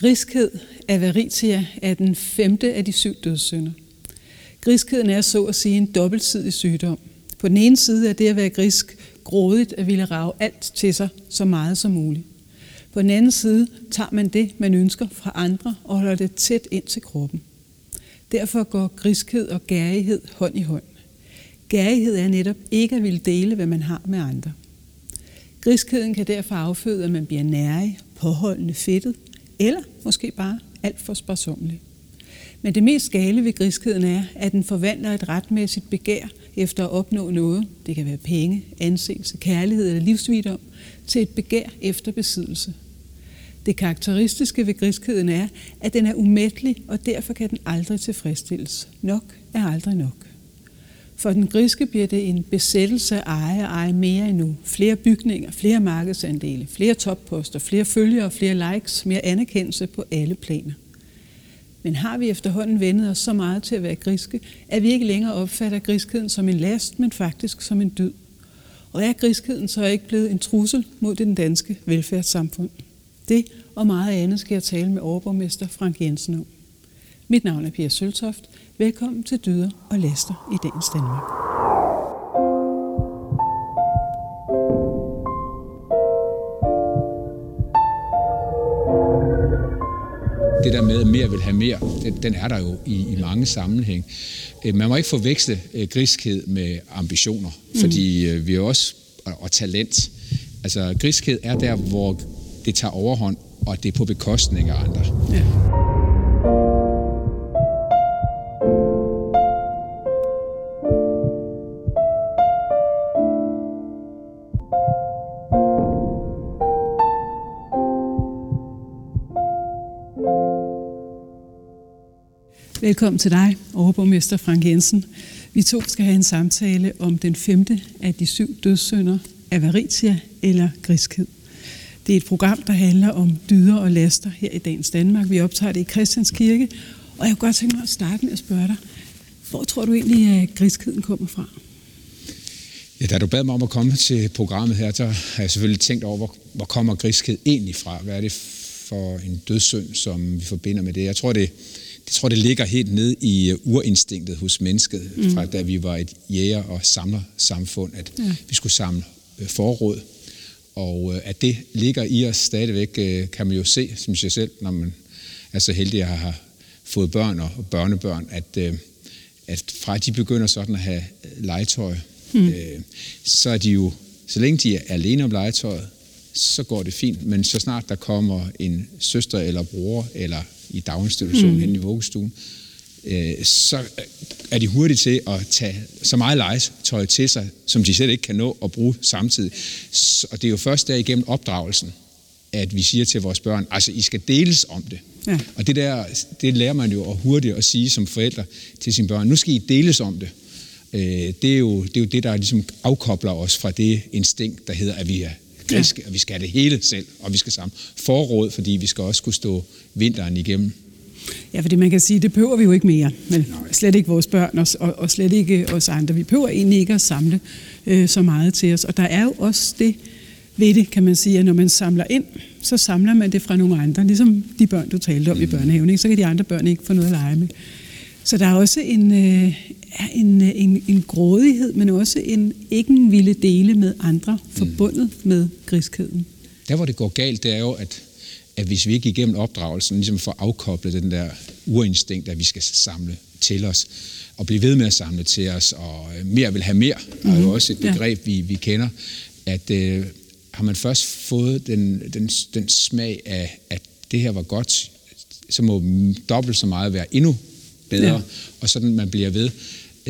Griskhed, avaritia, er den femte af de syv dødssynder. Griskheden er så at sige en dobbeltsidig sygdom. På den ene side er det at være grisk grådigt at ville rave alt til sig så meget som muligt. På den anden side tager man det, man ønsker fra andre og holder det tæt ind til kroppen. Derfor går griskhed og gærighed hånd i hånd. Gærighed er netop ikke at ville dele, hvad man har med andre. Griskheden kan derfor afføde, at man bliver nærig, påholdende, fedtet, eller måske bare alt for sparsommelig. Men det mest gale ved griskheden er, at den forvandler et retmæssigt begær efter at opnå noget, det kan være penge, anseelse, kærlighed eller livsvidom, til et begær efter besiddelse. Det karakteristiske ved griskheden er, at den er umættelig, og derfor kan den aldrig tilfredsstilles. Nok er aldrig nok. For den griske bliver det en besættelse af eje og eje mere endnu. Flere bygninger, flere markedsandele, flere topposter, flere følgere, flere likes, mere anerkendelse på alle planer. Men har vi efterhånden vendet os så meget til at være griske, at vi ikke længere opfatter griskheden som en last, men faktisk som en dyd. Og er griskheden så ikke blevet en trussel mod den danske velfærdssamfund? Det og meget andet skal jeg tale med overborgmester Frank Jensen om. Mit navn er Pia Søltoft. Velkommen til Dyder og Laster i dagens Danmark. Det der med, at mere vil have mere, den, den er der jo i, i mange sammenhæng. Øh, man må ikke forveksle øh, griskhed med ambitioner, mm. fordi øh, vi er også, og, og talent. Altså griskhed er der, hvor det tager overhånd, og det er på bekostning af andre. Ja. Velkommen til dig, overborgmester Frank Jensen. Vi to skal have en samtale om den femte af de syv dødssynder, avaritia eller griskhed. Det er et program, der handler om dyder og laster her i dagens Danmark. Vi optager det i Christians Kirke, og jeg kunne godt tænke mig at starte med at spørge dig, hvor tror du egentlig, at griskheden kommer fra? Ja, da du bad mig om at komme til programmet her, så har jeg selvfølgelig tænkt over, hvor, hvor kommer griskhed egentlig fra? Hvad er det for en dødssynd, som vi forbinder med det? Jeg tror, det, jeg tror, det ligger helt ned i øh, urinstinktet hos mennesket, mm. fra da vi var et jæger- og samler samfund, at ja. vi skulle samle øh, forråd. Og øh, at det ligger i os stadigvæk, kan man jo se, som jeg selv, når man er så heldig at have fået børn og børnebørn, at, at fra de begynder sådan at have legetøj, mm. så er de jo, så længe de er alene om legetøjet, så går det fint. Men så snart der kommer en søster eller bror eller i daginstitutionen mm. hen i vuggestuen, øh, så er de hurtige til at tage så meget legetøj til sig, som de selv ikke kan nå at bruge samtidig. Og det er jo først der igennem opdragelsen, at vi siger til vores børn, altså I skal deles om det. Ja. Og det der, det lærer man jo hurtigt at sige som forældre til sine børn, nu skal I deles om det. Øh, det, er jo, det er jo det, der ligesom afkobler os fra det instinkt, der hedder, at vi er griske, ja. og vi skal have det hele selv, og vi skal sammen forråd, fordi vi skal også kunne stå vinteren igennem. Ja, fordi man kan sige, det behøver vi jo ikke mere. Men slet ikke vores børn, og, og, og slet ikke os andre. Vi behøver egentlig ikke at samle øh, så meget til os. Og der er jo også det ved det, kan man sige, at når man samler ind, så samler man det fra nogle andre. Ligesom de børn, du talte om mm. i børnehaven, ikke? så kan de andre børn ikke få noget at lege med. Så der er også en, øh, en, øh, en, en grådighed, men også en ikke en ville dele med andre, forbundet mm. med griskheden. Der, hvor det går galt, det er jo, at, at hvis vi ikke igennem opdragelsen ligesom får afkoblet den der urinstinkt, at vi skal samle til os, og blive ved med at samle til os, og øh, mere vil have mere, mm. er jo mhm. også et begreb, ja. vi, vi kender, at øh, har man først fået den, den, den smag af, at det her var godt, så må dobbelt så meget være endnu bedre, ja. og sådan man bliver ved,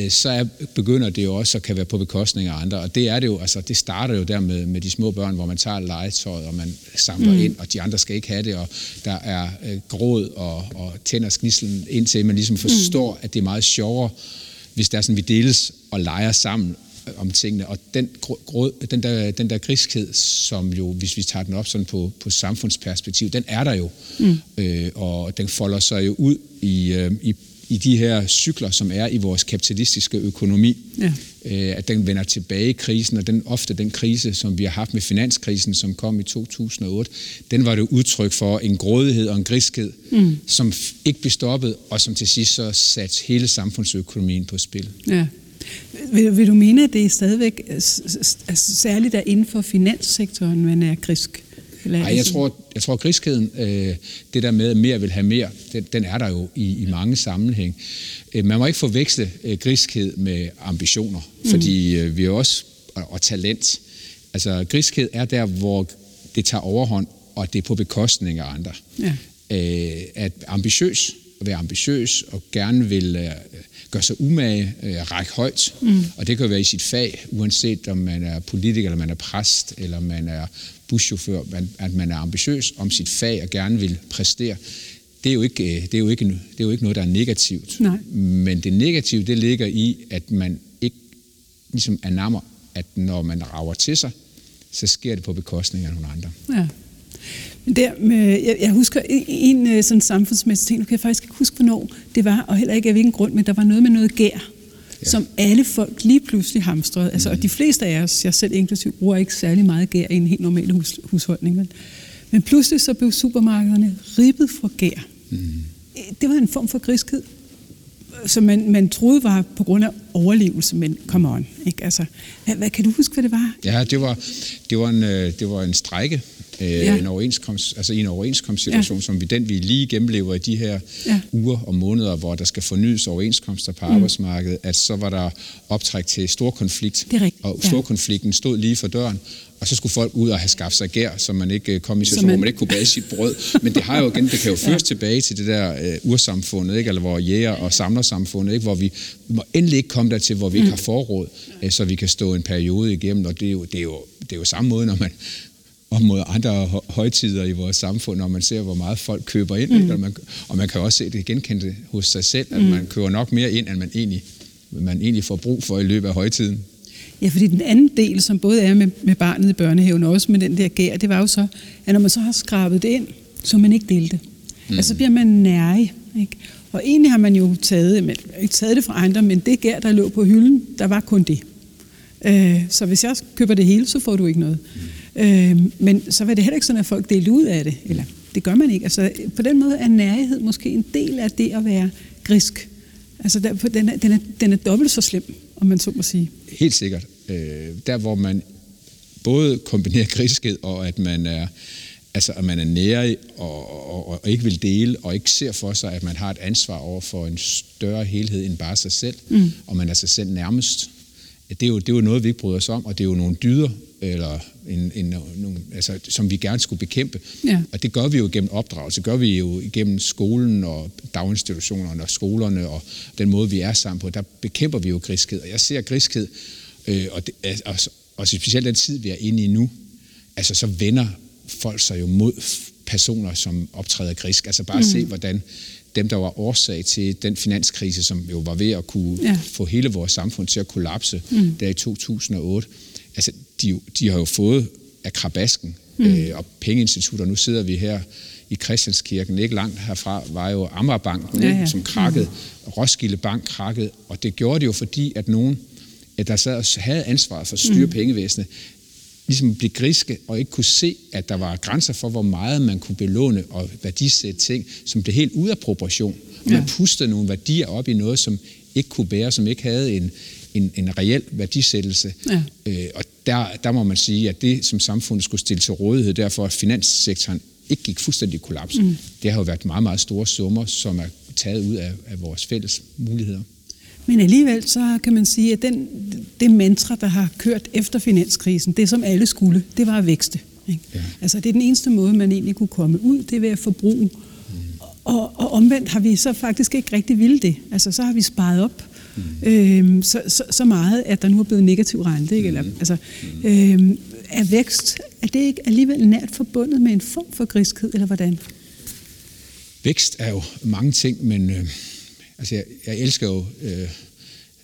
så er, begynder det jo også at kan være på bekostning af andre. Og det er det jo, altså det starter jo der med, med de små børn, hvor man tager legetøjet, og man samler mm. ind, og de andre skal ikke have det, og der er øh, gråd og, og tænder sknislen indtil man ligesom forstår, mm. at det er meget sjovere, hvis der er sådan, vi deles og leger sammen øh, om tingene. Og den, gråd, den, der, den der griskhed, som jo, hvis vi tager den op sådan på, på samfundsperspektiv, den er der jo. Mm. Øh, og den folder sig jo ud i, øh, i i de her cykler, som er i vores kapitalistiske økonomi, Ja. øh, at den vender tilbage i krisen, og den, ofte den krise, som vi har haft med finanskrisen, som kom i 2008, den var det udtryk for en grådighed og en griskhed, mm. som ikke blev stoppet, og som til sidst så satte hele samfundsøkonomien på spil. Ja. Vil, vil du mene, at det er stadigvæk særligt er inden for finanssektoren, man er grisk? Eller er jeg tror, jeg tror griskheden, øh, det der med, at mere vil have mere, den, den er der jo i, i mange sammenhæng. Øh, man må ikke forveksle øh, griskhed med ambitioner, mm. fordi øh, vi er også, og, og talent. Altså griskhed er der, hvor det tager overhånd, og det er på bekostning af andre. Ja. Øh, at ambitiøs, at være ambitiøs og gerne vil øh, gøre sig umage, øh, række højt. Mm. Og det kan jo være i sit fag, uanset om man er politiker, eller man er præst, eller man er buschauffør, at man er ambitiøs om sit fag og gerne vil præstere. Det er, jo ikke, øh, det, er jo ikke, det er jo ikke noget, der er negativt. Nej. Men det negative, det ligger i, at man ikke ligesom anammer, at når man rager til sig, så sker det på bekostning af nogle andre. Ja. Men der med, jeg, jeg husker en, en øh, sådan samfundsmæssig ting, nu kan jeg faktisk ikke huske, hvornår det var, og heller ikke af hvilken grund, men der var noget med noget gær, ja. som alle folk lige pludselig hamstrede. Altså, og de fleste af os, jeg selv inklusiv, bruger ikke særlig meget gær i en helt normal hus, husholdning. Men, men pludselig så blev supermarkederne ribbet for gær. Mm. Det var en form for griskhed, som man, man troede var på grund af overlevelse, men come on. Ikke? Altså, hvad, hvad, kan du huske, hvad det var? Ja, det var, det var en, øh, det var en strække, øh, Ja. ja. en overenskomst, altså i en overenskomstsituation, Ja. ja. som vi, den vi lige gennemlever i de her Ja. ja. uger og måneder, hvor der skal fornyes overenskomster på mm. arbejdsmarkedet, at så var der optræk til stor konflikt. Og ja. storkonflikten stod lige for døren, og så skulle folk ud og have skaffet sig gær, så man ikke øh, kom i situationer, man- man... hvor man ikke kunne bage sit brød. Men det har jo igen, det kan jo føres ja. tilbage til det der øh, ursamfundet, ikke? eller hvor jæger- og samlersamfundet, ikke? hvor vi må endelig ikke komme dertil, hvor vi ikke har forråd, øh, så vi kan stå en periode igennem, og det er jo, det er jo, det er jo samme måde, når man op mod andre hø- højtider i vores samfund, når man ser, hvor meget folk køber ind, mm. og, man, og man kan også se det genkendte hos sig selv, at mm. man køber nok mere ind, end man egentlig, man egentlig får brug for i løbet af højtiden. Ja, fordi den anden del, som både er med, med barnet i børnehaven og også med den der gær, det var jo så, at når man så har skrabet det ind, så man ikke delte. Mm. Altså så bliver man nærig. Ikke? Og egentlig har man jo taget, men, ikke taget det fra andre, men det gær, der lå på hylden, der var kun det. Øh, så hvis jeg køber det hele, så får du ikke noget. Mm. Øh, men så var det heller ikke sådan, at folk delte ud af det. Eller det gør man ikke. Altså, på den måde er nærighed måske en del af det at være grisk. Altså der, den, er, den, er, den er dobbelt så slem, om man så må sige. Helt sikkert. Øh, der, hvor man både kombinerer griskhed og at man er, altså, at man er nære og, og, og, ikke vil dele, og ikke ser for sig, at man har et ansvar over for en større helhed end bare sig selv, mm. og man er sig selv nærmest. Det er, jo, det er jo noget, vi ikke bryder os om, og det er jo nogle dyder, eller en, en, nogle, altså, som vi gerne skulle bekæmpe. Ja. Og det gør vi jo gennem opdragelse, det gør vi jo igennem skolen og daginstitutionerne og skolerne og den måde, vi er sammen på. Der bekæmper vi jo griskhed, og jeg ser griskhed, øh, og, det, og, og specielt den tid, vi er inde i nu, altså så vender folk sig jo mod personer, som optræder grisk. Altså bare mm. se, hvordan dem, der var årsag til den finanskrise, som jo var ved at kunne Ja. få hele vores samfund til at kollapse mm. der i 2008, altså de, de har jo fået af krabasken mm. øh, og pengeinstitutter. Nu sidder vi her i Christianskirken, ikke langt herfra, var jo Amagerbanken, Ja, ja, som krakkede. Roskilde Bank krakkede, og det gjorde det jo fordi, at nogen, at der sad og havde ansvaret for at styre mm. pengevæsenet, ligesom blev griske og ikke kunne se, at der var grænser for, hvor meget man kunne belåne og værdisætte ting, som blev helt ud af proportion. Og man Ja. pustede nogle værdier op i noget, som ikke kunne bære, som ikke havde en, en, en reel værdisættelse. Ja. Øh, og der, der må man sige, at det, som samfundet skulle stille til rådighed, derfor at finanssektoren ikke gik fuldstændig kollaps, mm. det har jo været meget, meget store summer, som er taget ud af, af vores fælles muligheder. Men alligevel så kan man sige, at den, det mantra, der har kørt efter finanskrisen, det som alle skulle, det var at vækste. Ikke? Ja. Altså det er den eneste måde, man egentlig kunne komme ud, det er ved at forbruge. Mm. Og, og omvendt har vi så faktisk ikke rigtig ville det. Altså så har vi sparet op mm. øhm, så, så, så meget, at der nu er blevet negativ rente. Ikke? Eller, altså, øhm, er vækst, er det ikke alligevel nært forbundet med en form for griskhed, eller hvordan? Vækst er jo mange ting, men øh, altså jeg, jeg elsker jo øh,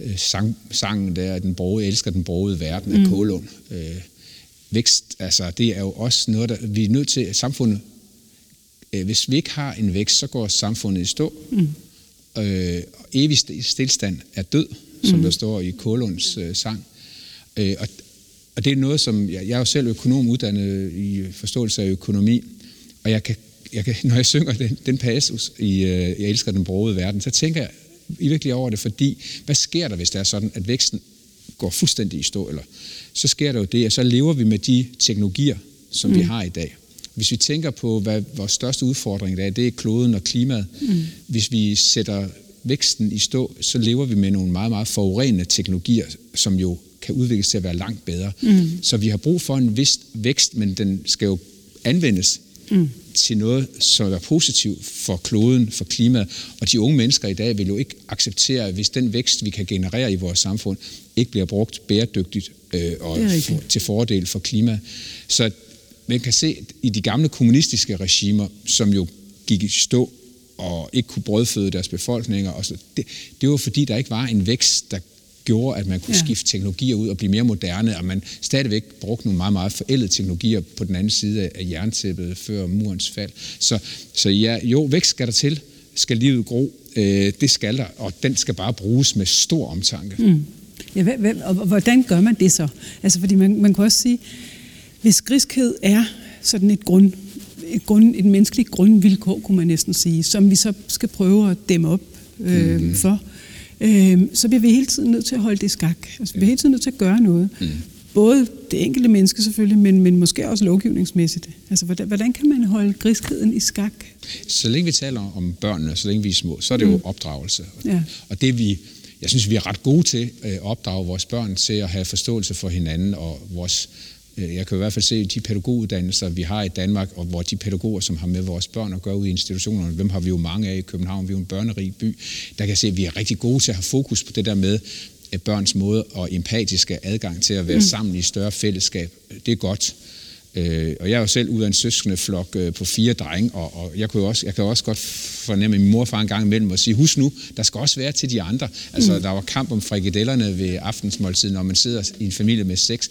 øh, sang, sangen der, den brode, elsker den brode verden af mm. Kålund. Øh, vækst, altså det er jo også noget, der vi er nødt til, samfundet, øh, hvis vi ikke har en vækst, så går samfundet i stå. Mm. øh, evig stillstand er død, som mm. der står i Kålunds øh, sang. Øh, og, og det er noget, som... Jeg, jeg er jo selv økonom uddannet i forståelse af økonomi, og jeg kan, jeg kan, når jeg synger den, den passus i øh, Jeg elsker den brogede verden, så tænker jeg i virkelig over det, fordi hvad sker der, hvis det er sådan, at væksten går fuldstændig i stå, eller så sker der jo det, at så lever vi med de teknologier, som mm. vi har i dag. Hvis vi tænker på, hvad vores største udfordring er, det er kloden og klimaet. Mm. Hvis vi sætter væksten i stå, så lever vi med nogle meget, meget forurenende teknologier, som jo kan udvikles til at være langt bedre. Mm. Så vi har brug for en vis vækst, men den skal jo anvendes mm. til noget, som er positivt for kloden, for klimaet. Og de unge mennesker i dag vil jo ikke acceptere, hvis den vækst, vi kan generere i vores samfund, ikke bliver brugt bæredygtigt øh, og for, til fordel for klimaet. Så man kan se i de gamle kommunistiske regimer, som jo gik i stå og ikke kunne brødføde deres befolkninger. Og så, det, det var fordi, der ikke var en vækst, der gjorde, at man kunne ja. skifte teknologier ud og blive mere moderne, og man stadigvæk brugte nogle meget, meget forældede teknologier på den anden side af jerntæppet før murens fald. Så, så ja, jo, vækst skal der til. Skal livet gro? Øh, det skal der, og den skal bare bruges med stor omtanke. Mm. Ja, hvad, og hvordan gør man det så? Altså, fordi man, man kan også sige, hvis griskhed er sådan et grund, et, grund, et menneskeligt grundvilkår, kunne man næsten sige, som vi så skal prøve at dæmme op øh, mm. for, øh, så bliver vi hele tiden nødt til at holde det i skak. Altså, vi bliver hele tiden nødt til at gøre noget. Mm. Både det enkelte menneske selvfølgelig, men, men måske også lovgivningsmæssigt. Altså, hvordan, hvordan kan man holde griskheden i skak? Så længe vi taler om børnene, så længe vi er små, så er det mm. jo opdragelse. Ja. Og det vi, jeg synes, vi er ret gode til at opdrage vores børn til at have forståelse for hinanden og vores Øh, jeg kan i hvert fald se de pædagoguddannelser, vi har i Danmark, og hvor de pædagoger, som har med vores børn at gøre ud i institutionerne, hvem har vi jo mange af i København, vi er jo en børnerig by, der kan se, at vi er rigtig gode til at have fokus på det der med børns måde og empatiske adgang til at være mm. sammen i større fællesskab. Det er godt. Øh, og jeg er jo selv ud af en søskende flok øh, på fire drenge, og, og jeg, kunne jo også, jeg kan også godt fornemme min morfar en gang imellem og sige, husk nu, der skal også være til de andre. Altså, mm. der var kamp om frikadellerne ved aftensmåltid, når man sidder i en familie med seks.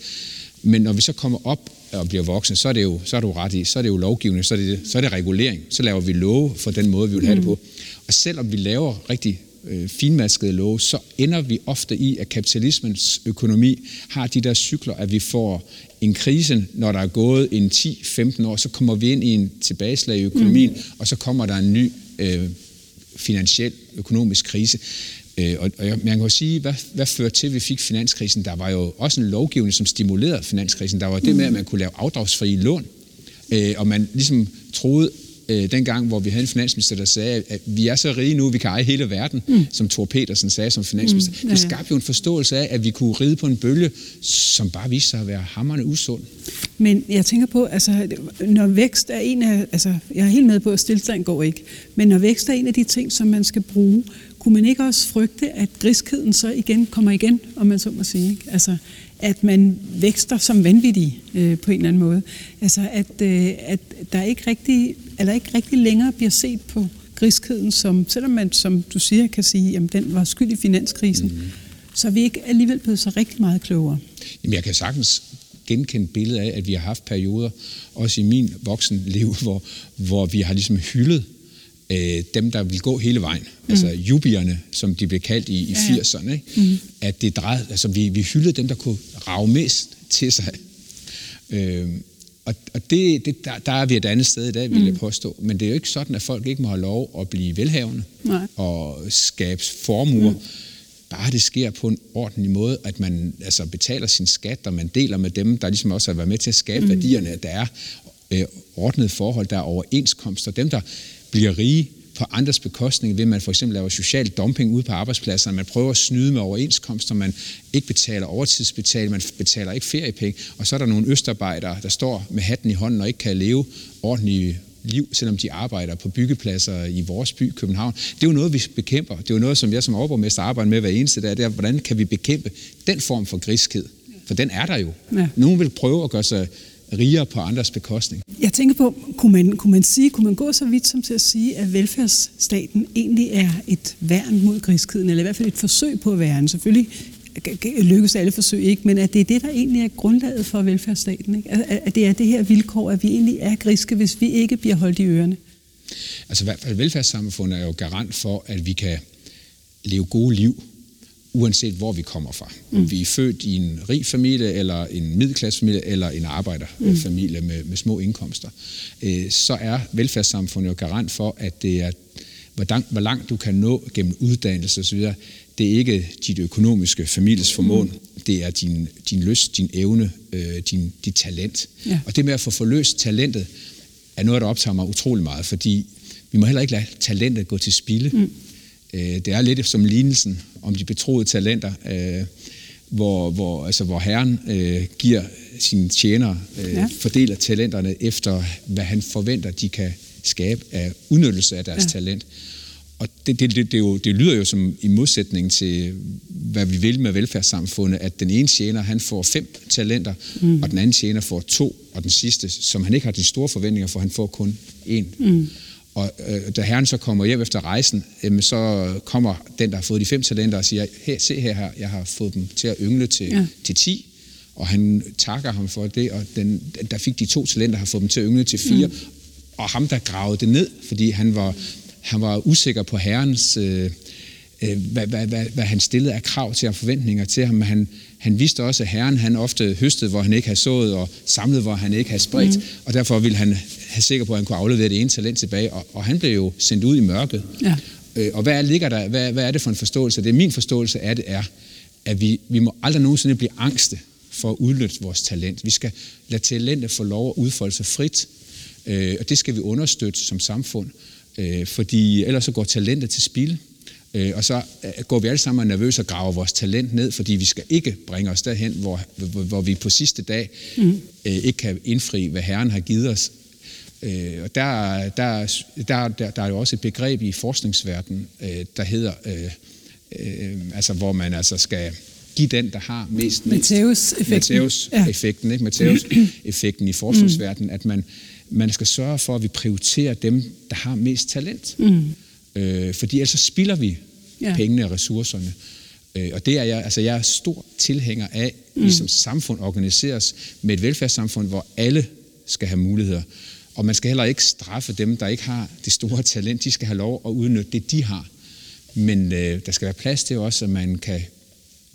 Men når vi så kommer op og bliver voksne, så er det jo, så er du ret i, så er det jo lovgivning, så er det, så er det regulering. Så laver vi love for den måde, vi vil have det på. Mm. Og selvom vi laver rigtig øh, finmaskede love, så ender vi ofte i, at kapitalismens økonomi har de der cykler, at vi får en krise, når der er gået en 10-15 år, så kommer vi ind i en tilbageslag i økonomien, mm. og så kommer der en ny øh, finansiel økonomisk krise. Øh, og, og man kan jo sige, hvad, hvad førte til, at vi fik finanskrisen? Der var jo også en lovgivning, som stimulerede finanskrisen. Der var det med, at man kunne lave afdragsfrie lån, øh, og man ligesom troede, øh, dengang, hvor vi havde en finansminister, der sagde, at vi er så rige nu, vi kan eje hele verden, mm. som Thor Petersen sagde som finansminister. Mm, ja, ja. Det skabte jo en forståelse af, at vi kunne ride på en bølge, som bare viste sig at være hammerne usund. Men jeg tænker på, altså, når vækst er en af, altså, jeg er helt med på, at stillstand går ikke, men når vækst er en af de ting, som man skal bruge, kunne man ikke også frygte, at griskheden så igen kommer igen, om man så må sige? Ikke? Altså, at man vækster som vanvittig øh, på en eller anden måde. Altså, at, øh, at der ikke rigtig, eller ikke rigtig længere bliver set på griskheden, som, selvom man, som du siger, kan sige, at den var skyld i finanskrisen, mm-hmm. så er vi ikke alligevel blevet så rigtig meget klogere. Jamen, jeg kan sagtens genkende billedet af, at vi har haft perioder, også i min voksenliv, hvor, hvor vi har ligesom hyldet øh, dem, der vil gå hele vejen, mm. altså jubierne, som de blev kaldt i, i ja, ja. 80'erne, ikke? Mm. at det drejede, altså vi, vi hyldede dem, der kunne rave mest til sig. Øh, og, og det, det, der, der er vi et andet sted i dag, vil mm. jeg påstå. Men det er jo ikke sådan, at folk ikke må have lov at blive velhavende Nej. og skabe formuer. Mm. Bare det sker på en ordentlig måde, at man altså, betaler sin skat, og man deler med dem, der ligesom også har været med til at skabe mm. værdierne, der er øh, ordnet forhold, der er overenskomster. Dem, der bliver rige på andres bekostning, ved man for eksempel laver social dumping ude på arbejdspladserne, man prøver at snyde med overenskomster, man ikke betaler overtidsbetaling, man betaler ikke feriepenge, og så er der nogle østarbejdere, der står med hatten i hånden og ikke kan leve ordentligt liv, selvom de arbejder på byggepladser i vores by, København. Det er jo noget, vi bekæmper. Det er jo noget, som jeg som overborgmester arbejder med hver eneste dag. Det er, hvordan kan vi bekæmpe den form for griskhed? For den er der jo. Ja. Nogen vil prøve at gøre sig rigere på andres bekostning. Jeg tænker på, kunne man, kunne man sige, kunne man gå så vidt som til at sige, at velfærdsstaten egentlig er et værn mod griskheden, eller i hvert fald et forsøg på at værne. Selvfølgelig lykkes alle forsøg ikke, men at det er det, der egentlig er grundlaget for velfærdsstaten. Ikke? At det er det her vilkår, at vi egentlig er griske, hvis vi ikke bliver holdt i ørerne. Altså i hvert fald velfærdssamfundet er jo garant for, at vi kan leve gode liv, uanset hvor vi kommer fra. Mm. Om vi er født i en rig familie, eller en middelklassefamilie, eller en arbejderfamilie mm. med, med små indkomster, øh, så er velfærdssamfundet jo garant for, at det er, hvor, langt, hvor langt du kan nå gennem uddannelse osv., det er ikke dit økonomiske families formål, mm. det er din, din lyst, din evne, øh, din, dit talent. Ja. Og det med at få forløst talentet, er noget, der optager mig utrolig meget, fordi vi må heller ikke lade talentet gå til spilde. Mm. Øh, det er lidt som lignelsen om de betroede talenter, øh, hvor, hvor, altså, hvor Herren øh, giver sine tjenere, øh, ja. fordeler talenterne efter, hvad han forventer, de kan skabe af udnyttelse af deres ja. talent. Og det, det, det, det, jo, det lyder jo som i modsætning til, hvad vi vil med velfærdssamfundet, at den ene tjener, han får fem talenter, mm. og den anden tjener får to, og den sidste, som han ikke har de store forventninger for, han får kun én. Mm. Og øh, da herren så kommer hjem efter rejsen, øh, så kommer den, der har fået de fem talenter, og siger, hey, se her, jeg har fået dem til at yngle til, ja. til ti. Og han takker ham for det, og den, der fik de to talenter, har fået dem til at yngle til fire. Mm. Og ham, der gravede det ned, fordi han var, han var usikker på herrens... Øh, hvad, hvad, hvad, hvad han stillede af krav til og forventninger til ham. Han, han vidste også, at herren han ofte høstede, hvor han ikke havde sået, og samlede, hvor han ikke havde spredt, mm. og derfor ville han have sikker på, at han kunne aflevere det ene talent tilbage, og, og han blev jo sendt ud i mørket. Ja. Øh, og hvad ligger der, hvad, hvad er det for en forståelse? Det er min forståelse af det er, at vi, vi må aldrig nogensinde blive angste for at udnytte vores talent. Vi skal lade talentet få lov at udfolde sig frit, øh, og det skal vi understøtte som samfund, øh, fordi ellers så går talentet til spil. Øh, og så øh, går vi alle sammen nervøse og graver vores talent ned, fordi vi skal ikke bringe os derhen, hvor, hvor, hvor vi på sidste dag mm. øh, ikke kan indfri, hvad Herren har givet os. Øh, og der, der, der, der, der er jo også et begreb i forskningsverdenen, øh, der hedder, øh, øh, altså hvor man altså skal give den, der har mest... Matthäus-effekten. Matthäus-effekten, ikke? Matthäus-effekten i forskningsverdenen, mm. at man, man skal sørge for, at vi prioriterer dem, der har mest talent. Mm. Øh, fordi ellers så spilder vi ja. pengene og ressourcerne. Øh, og det er jeg, altså jeg er stor tilhænger af, mm. vi som samfund organiseres med et velfærdssamfund, hvor alle skal have muligheder. Og man skal heller ikke straffe dem, der ikke har det store talent. De skal have lov at udnytte det, de har. Men øh, der skal være plads til også, at man kan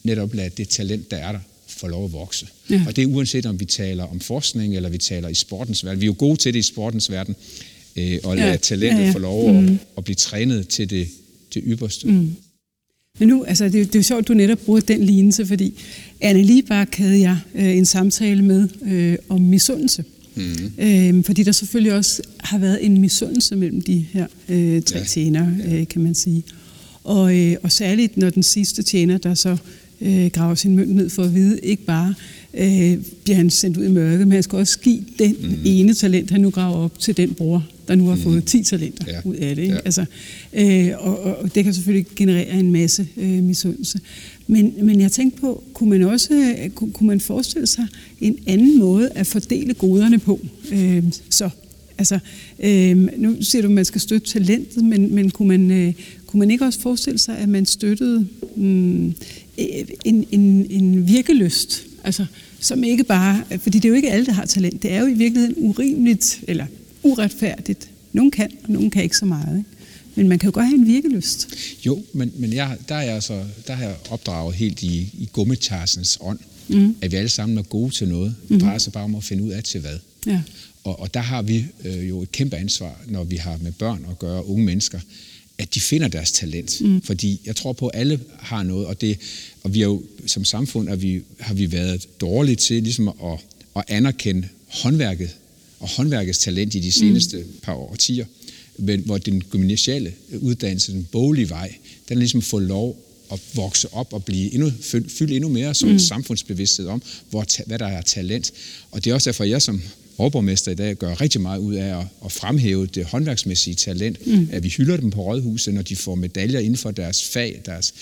netop lade det talent, der er der, få lov at vokse. Ja. Og det er uanset om vi taler om forskning, eller vi taler i sportens verden. Vi er jo gode til det i sportens verden, øh, og lade ja. talentet ja, ja. få lov at, mm. at blive trænet til det, det ypperste. Mm. Men nu, altså, det, det er jo sjovt, at du netop bruger den lignelse, fordi Anne Libak havde jeg øh, en samtale med øh, om misundelse. Mm. Øh, fordi der selvfølgelig også har været en misundelse mellem de her øh, tre ja. tjenere, øh, kan man sige. Og, øh, og særligt når den sidste tjener, der så øh, graver sin mønt ned for at vide, ikke bare øh, bliver han sendt ud i mørket, men han skal også give den mm. ene talent, han nu graver op til den bror, der nu har mm. fået 10 talenter ja. ud af det. Ikke? Ja. Altså, øh, og, og det kan selvfølgelig generere en masse øh, misundelse. Men, men jeg tænkte på, kunne man også kunne, kunne man forestille sig en anden måde at fordele goderne på? Øh, så Altså, øh, nu siger du, at man skal støtte talentet, men, men kunne, man, øh, kunne man ikke også forestille sig, at man støttede mm, en, en, en virkeløst? Altså, som ikke bare, fordi det er jo ikke alle, der har talent. Det er jo i virkeligheden urimeligt, eller uretfærdigt. Nogle kan, og nogle kan ikke så meget. Ikke? Men man kan jo godt have en virkelyst. Jo, men, men jeg, der, er jeg altså, der har jeg opdraget helt i, i gummitarsens ånd, mm. at vi alle sammen er gode til noget. Det mm. drejer sig bare om at finde ud af til hvad. Ja. Og, og der har vi øh, jo et kæmpe ansvar, når vi har med børn at gøre, unge mennesker, at de finder deres talent. Mm. Fordi jeg tror på, at alle har noget, og, det, og vi er jo som samfund er vi, har vi været dårlige til ligesom at, at anerkende håndværket og håndværkets talent i de seneste mm. par årtier, men hvor den gymnasiale uddannelse, den boglige vej, den har ligesom fået lov at vokse op og blive endnu, fylde endnu mere som mm. samfundsbevidsthed om, hvor, hvad der er talent. Og det er også derfor, jeg som overborgmester i dag gør rigtig meget ud af at, at fremhæve det håndværksmæssige talent. Mm. At vi hylder dem på rådhuset, når de får medaljer inden for deres fag, deres,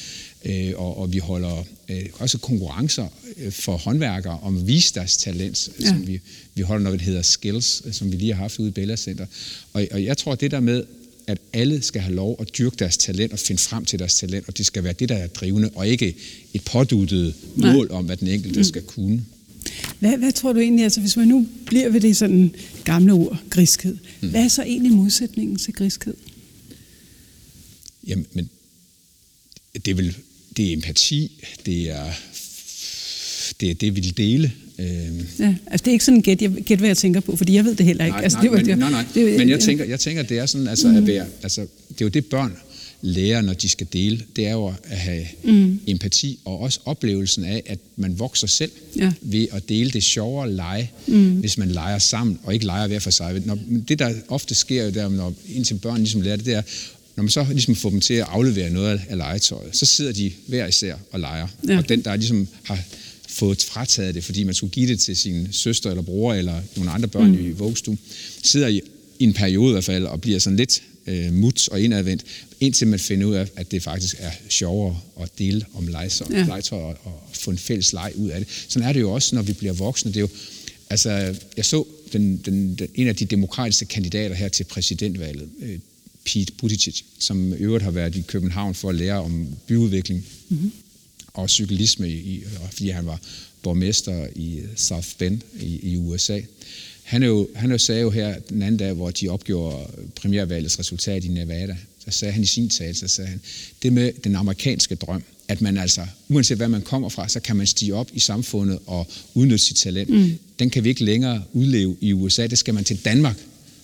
øh, og, og vi holder øh, også konkurrencer øh, for håndværkere om at vise deres talent, ja. som vi, vi holder noget, der hedder Skills, som vi lige har haft ude i Bella Center. Og, og jeg tror, det der med, at alle skal have lov at dyrke deres talent og finde frem til deres talent, og det skal være det, der er drivende, og ikke et påduttet mål om, hvad den enkelte mm. skal kunne. Hvad, hvad tror du egentlig, altså hvis man nu bliver ved det sådan gamle ord, griskhed, mm. hvad er så egentlig modsætningen til griskhed? Jamen, men det er, vel, det er empati, det er det, er det vi vil dele. Øh. Ja, altså det er ikke sådan gæt, jeg, gæt, hvad jeg tænker på, fordi jeg ved det heller ikke. Nej, altså, nej, det var, men, det, nej, nej. Det, men jeg tænker, jeg tænker, det er sådan, altså, mm. at være, altså, det er jo det børn lærer, når de skal dele, det er jo at have mm. empati og også oplevelsen af, at man vokser selv ja. ved at dele det sjovere lege, mm. hvis man leger sammen og ikke leger hver for sig. Når, det, der ofte sker jo der, når indtil børn ligesom lærer det, det er, når man så ligesom får dem til at aflevere noget af legetøjet, så sidder de hver især og leger. Ja. Og den, der ligesom har fået frataget det, fordi man skulle give det til sin søster eller bror eller nogle andre børn mm. i vuggestuen, sidder i, en periode i hvert fald og bliver sådan lidt øh, mut og indadvendt, indtil man finder ud af, at det faktisk er sjovere at dele om legetøj, ja. legetøj og, og få en fælles leg ud af det. Sådan er det jo også, når vi bliver voksne. Det er jo, altså, jeg så den, den, den, en af de demokratiske kandidater her til præsidentvalget, øh, Pete Buttigieg, som øvrigt har været i København for at lære om byudvikling mm-hmm. og cyklisme, i, fordi han var borgmester i South Bend i, i USA. Han, er jo, han jo sagde jo her den anden dag, hvor de opgjorde premiervalgets resultat i Nevada, der sagde han i sin tale, så sagde han, det med den amerikanske drøm, at man altså, uanset hvad man kommer fra, så kan man stige op i samfundet og udnytte sit talent. Mm. Den kan vi ikke længere udleve i USA. Det skal man til Danmark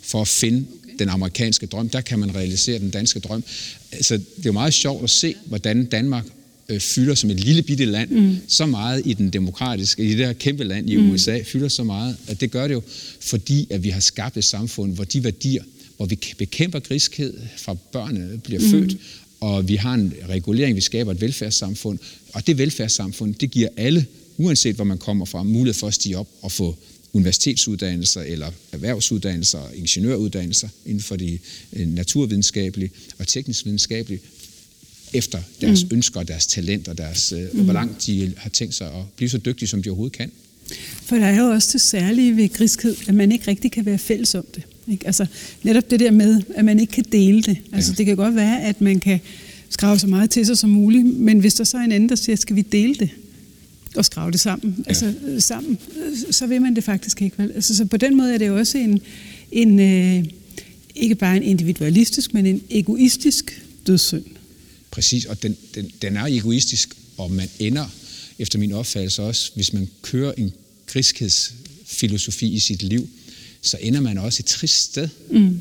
for at finde den amerikanske drøm. Der kan man realisere den danske drøm. Altså, det er jo meget sjovt at se, hvordan Danmark øh, fylder som et lille bitte land mm. så meget i den demokratiske, i det her kæmpe land i mm. USA, fylder så meget, at det gør det jo, fordi at vi har skabt et samfund, hvor de værdier, hvor vi bekæmper griskhed fra børnene bliver mm. født, og vi har en regulering, vi skaber et velfærdssamfund, og det velfærdssamfund, det giver alle, uanset hvor man kommer fra, mulighed for at stige op og få universitetsuddannelser eller erhvervsuddannelser, ingeniøruddannelser inden for de øh, naturvidenskabelige og teknisk videnskabelige, efter deres mm. ønsker, deres talent og deres, øh, mm. hvor langt de har tænkt sig at blive så dygtige, som de overhovedet kan. For der er jo også det særlige ved griskhed, at man ikke rigtig kan være fælles om det. Ikke? Altså, netop det der med, at man ikke kan dele det. Altså, ja. Det kan godt være, at man kan skrave så meget til sig som muligt, men hvis der så er en anden, der siger, skal vi dele det? og skrave det sammen, ja. altså sammen, så vil man det faktisk ikke. Vel? Altså, så på den måde er det jo også en, en øh, ikke bare en individualistisk, men en egoistisk dødssynd. Præcis, og den, den, den er egoistisk, og man ender, efter min opfattelse også, hvis man kører en griskhedsfilosofi i sit liv, så ender man også et trist sted. Mm.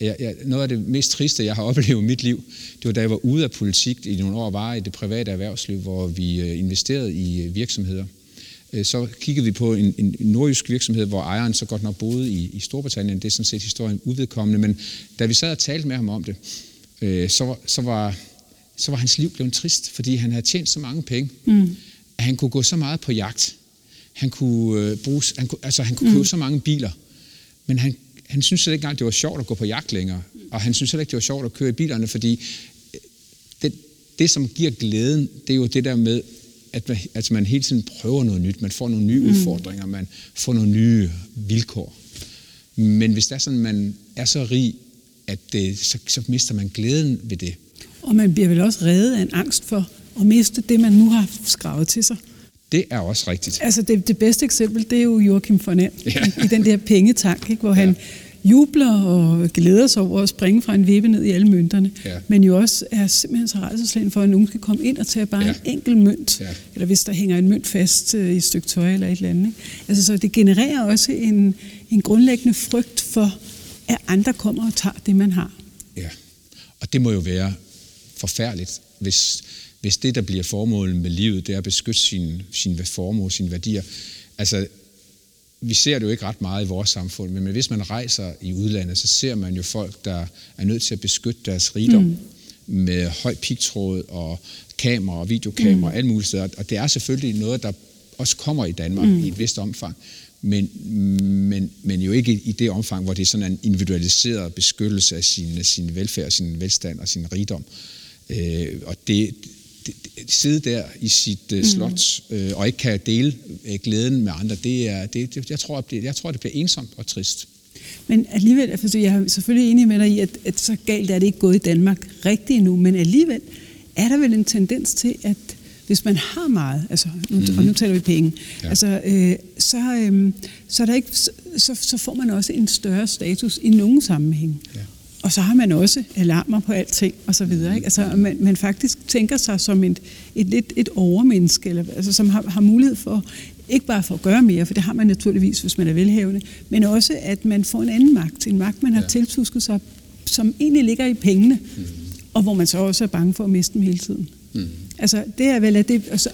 Jeg, jeg, noget af det mest triste, jeg har oplevet i mit liv, det var da jeg var ude af politik i nogle år, var i det private erhvervsliv, hvor vi øh, investerede i øh, virksomheder. Øh, så kiggede vi på en, en nordjysk virksomhed, hvor ejeren så godt nok boede i, i Storbritannien. Det er sådan set historien uvedkommende, men da vi sad og talte med ham om det, så, så, var, så var hans liv blevet trist, fordi han havde tjent så mange penge, mm. at han kunne gå så meget på jagt. Han kunne, bruge, han kunne, altså, han kunne købe mm. så mange biler, men han han synes ikke engang, det var sjovt at gå på jagt længere. Og han synes heller ikke, det var sjovt at køre i bilerne, fordi øh, det, det som giver glæden, det er jo det der med, at man, altså man hele tiden prøver noget nyt. Man får nogle nye mm. udfordringer, man får nogle nye vilkår. Men hvis det er sådan, man er så rig, at det, så, så mister man glæden ved det. Og man bliver vel også reddet af en angst for at miste det, man nu har skravet til sig. Det er også rigtigt. Altså det, det bedste eksempel, det er jo Joachim von ja. i den der pengetank, ikke, hvor ja. han jubler og glæder sig over at springe fra en vippe ned i alle mønterne, ja. men jo også er simpelthen så rejseslændt for, at nogen kan komme ind og tage bare ja. en enkelt mønt, ja. eller hvis der hænger en mønt fast øh, i et stykke tøj eller et eller andet. Ikke? Altså, så det genererer også en, en grundlæggende frygt for, at andre kommer og tager det, man har. Ja, og det må jo være forfærdeligt, hvis hvis det, der bliver formålet med livet, det er at beskytte sin, sin formue, sine værdier. Altså, vi ser det jo ikke ret meget i vores samfund, men hvis man rejser i udlandet, så ser man jo folk, der er nødt til at beskytte deres rigdom mm. med høj pigtråd og kamera og videokamera og mm. alt muligt steder. Og det er selvfølgelig noget, der også kommer i Danmark mm. i et vist omfang, men, men, men jo ikke i det omfang, hvor det er sådan en individualiseret beskyttelse af sin, sin velfærd, sin velstand og sin rigdom. Øh, og det, sidde der i sit uh, slot øh, og ikke kan dele uh, glæden med andre, det er, det, det, jeg, tror, det, jeg tror, det bliver ensomt og trist. Men alligevel, altså, jeg er selvfølgelig enig med dig i, at, at så galt er det ikke gået i Danmark rigtigt endnu, men alligevel er der vel en tendens til, at hvis man har meget, altså, nu, mm-hmm. og nu taler vi penge, ja. altså, øh, så, øh, så, er der ikke, så, så får man også en større status i nogle sammenhæng. Ja. Og så har man også alarmer på alting og så videre. Ikke? Altså, man, man faktisk tænker sig som et, et, et, et overmenneske, eller, altså, som har, har mulighed for, ikke bare for at gøre mere, for det har man naturligvis, hvis man er velhavende, men også, at man får en anden magt. En magt, man har ja. tiltusket sig, som egentlig ligger i pengene, mm. og hvor man så også er bange for at miste dem hele tiden. Mm. Altså, det er vel, at det, altså,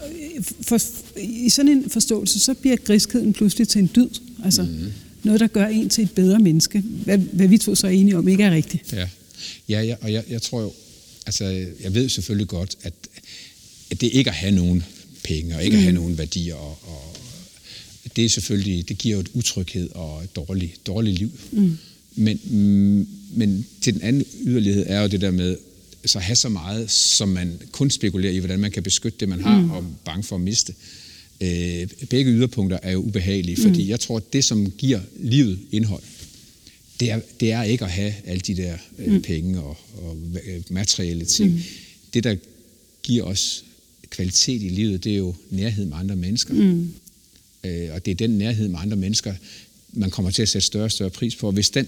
for, i sådan en forståelse, så bliver griskheden pludselig til en dyd. Altså, mm. Noget, der gør en til et bedre menneske. Hvad, hvad vi to så er enige om, ikke er rigtigt. Ja, ja, ja og jeg, jeg tror jo, altså, jeg ved selvfølgelig godt, at, at det ikke at have nogen penge, og ikke mm. at have nogen værdier, og, og det er selvfølgelig, det giver jo et utryghed og et dårligt, dårligt liv. Mm. Men, mm, men til den anden yderlighed er jo det der med, så have så meget, som man kun spekulerer i, hvordan man kan beskytte det, man har, mm. og bange for at miste. Øh, begge yderpunkter er jo ubehagelige, fordi mm. jeg tror, at det, som giver livet indhold, det er, det er ikke at have alle de der øh, mm. penge og, og øh, materielle ting. Mm. Det, der giver os kvalitet i livet, det er jo nærhed med andre mennesker. Mm. Øh, og det er den nærhed med andre mennesker, man kommer til at sætte større og større pris på. Og hvis den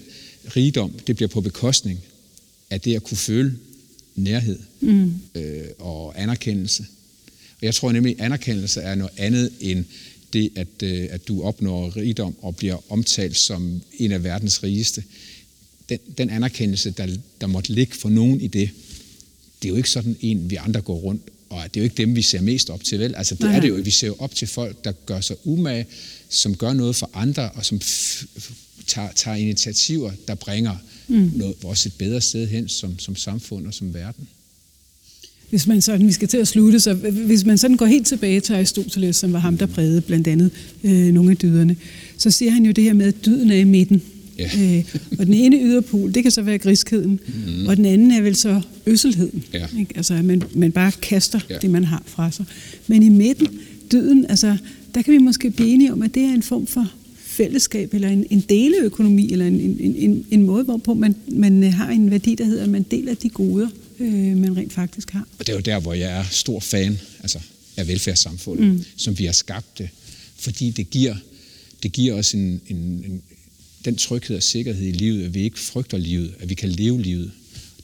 rigdom, det bliver på bekostning af det at kunne føle nærhed mm. øh, og anerkendelse. Og jeg tror nemlig, at anerkendelse er noget andet end det, at, øh, at du opnår rigdom og bliver omtalt som en af verdens rigeste. Den, den anerkendelse, der, der måtte ligge for nogen i det, det er jo ikke sådan en, vi andre går rundt, og det er jo ikke dem, vi ser mest op til, vel? Altså det Nej. er det jo, vi ser jo op til folk, der gør sig umage, som gør noget for andre, og som tager, tager initiativer, der bringer mm. noget, vores et bedre sted hen som, som samfund og som verden. Hvis man sådan, vi skal til at slutte, så hvis man sådan går helt tilbage til Aristoteles, som var ham, der prægede blandt andet øh, nogle af dyderne, så siger han jo det her med, at dyden er i midten. Ja. Øh, og den ene yderpol, det kan så være griskheden, mm. og den anden er vel så øsselheden. Ja. Ikke? Altså, at man, man bare kaster ja. det, man har fra sig. Men i midten, dyden, altså, der kan vi måske blive enige om, at det er en form for fællesskab, eller en, en deleøkonomi, eller en, en, en, en måde, hvorpå man, man har en værdi, der hedder, at man deler de goder, øh, man rent faktisk har. Og det er jo der, hvor jeg er stor fan altså, af velfærdssamfundet, mm. som vi har skabt det, fordi det giver, det giver os en, en, en, den tryghed og sikkerhed i livet, at vi ikke frygter livet, at vi kan leve livet.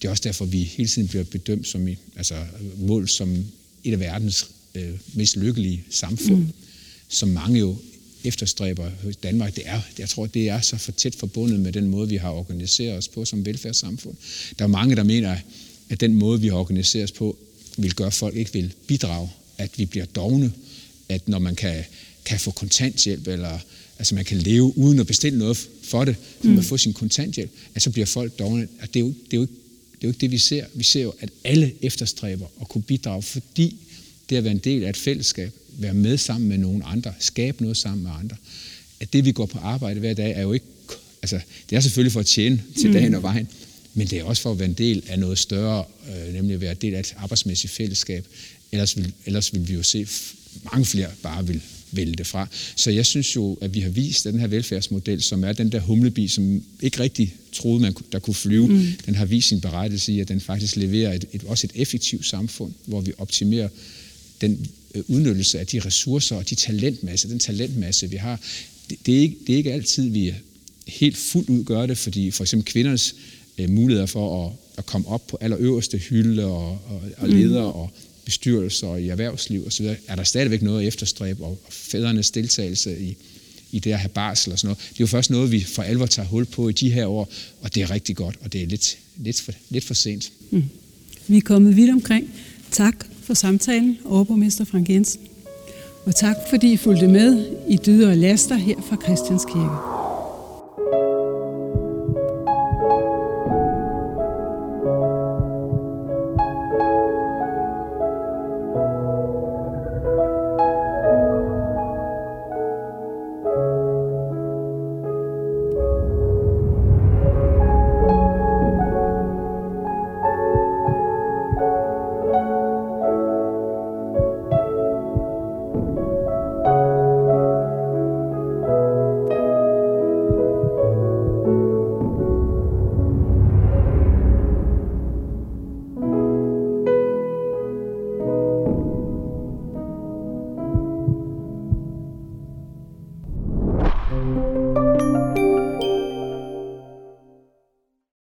Det er også derfor, vi hele tiden bliver bedømt som altså, mål som et af verdens øh, mest lykkelige samfund, mm. som mange jo efterstræber Danmark, det er, jeg tror, det er så for tæt forbundet med den måde, vi har organiseret os på som velfærdssamfund. Der er mange, der mener, at den måde, vi har organiseret os på, vil gøre, at folk ikke vil bidrage, at vi bliver dogne, at når man kan, kan få kontanthjælp, eller altså man kan leve uden at bestille noget for det, så man mm. får sin kontanthjælp, at så bliver folk dogne. Det, er jo, det, er jo ikke, det er jo ikke det, vi ser. Vi ser jo, at alle efterstræber at kunne bidrage, fordi det at være en del af et fællesskab, være med sammen med nogle andre, skabe noget sammen med andre. At det, vi går på arbejde hver dag, er jo ikke... Altså, det er selvfølgelig for at tjene til mm. dagen og vejen, men det er også for at være en del af noget større, øh, nemlig at være en del af et arbejdsmæssigt fællesskab. Ellers vil, ellers vil vi jo se, mange flere bare vil vælge det fra. Så jeg synes jo, at vi har vist, at den her velfærdsmodel, som er den der humlebi, som ikke rigtig troede, man der kunne flyve, mm. den har vist sin berettelse i, at den faktisk leverer et, et, også et effektivt samfund, hvor vi optimerer den øh, udnyttelse af de ressourcer og de talentmasse, den talentmasse, vi har. Det, det, er ikke, det er ikke altid, vi helt fuldt ud gør det, fordi for eksempel kvindernes øh, muligheder for at, at komme op på allerøverste hylde og, og, og ledere mm. og bestyrelser og i erhvervsliv osv., er der stadigvæk noget at efterstræbe, og, og fædrenes deltagelse i, i det at have barsel og sådan noget. Det er jo først noget, vi for alvor tager hul på i de her år, og det er rigtig godt, og det er lidt, lidt, for, lidt for sent. Mm. Vi er kommet vidt omkring. Tak for samtalen, overborgmester Frank Jensen. Og tak fordi I fulgte med i Dyder og Laster her fra Christianskirke.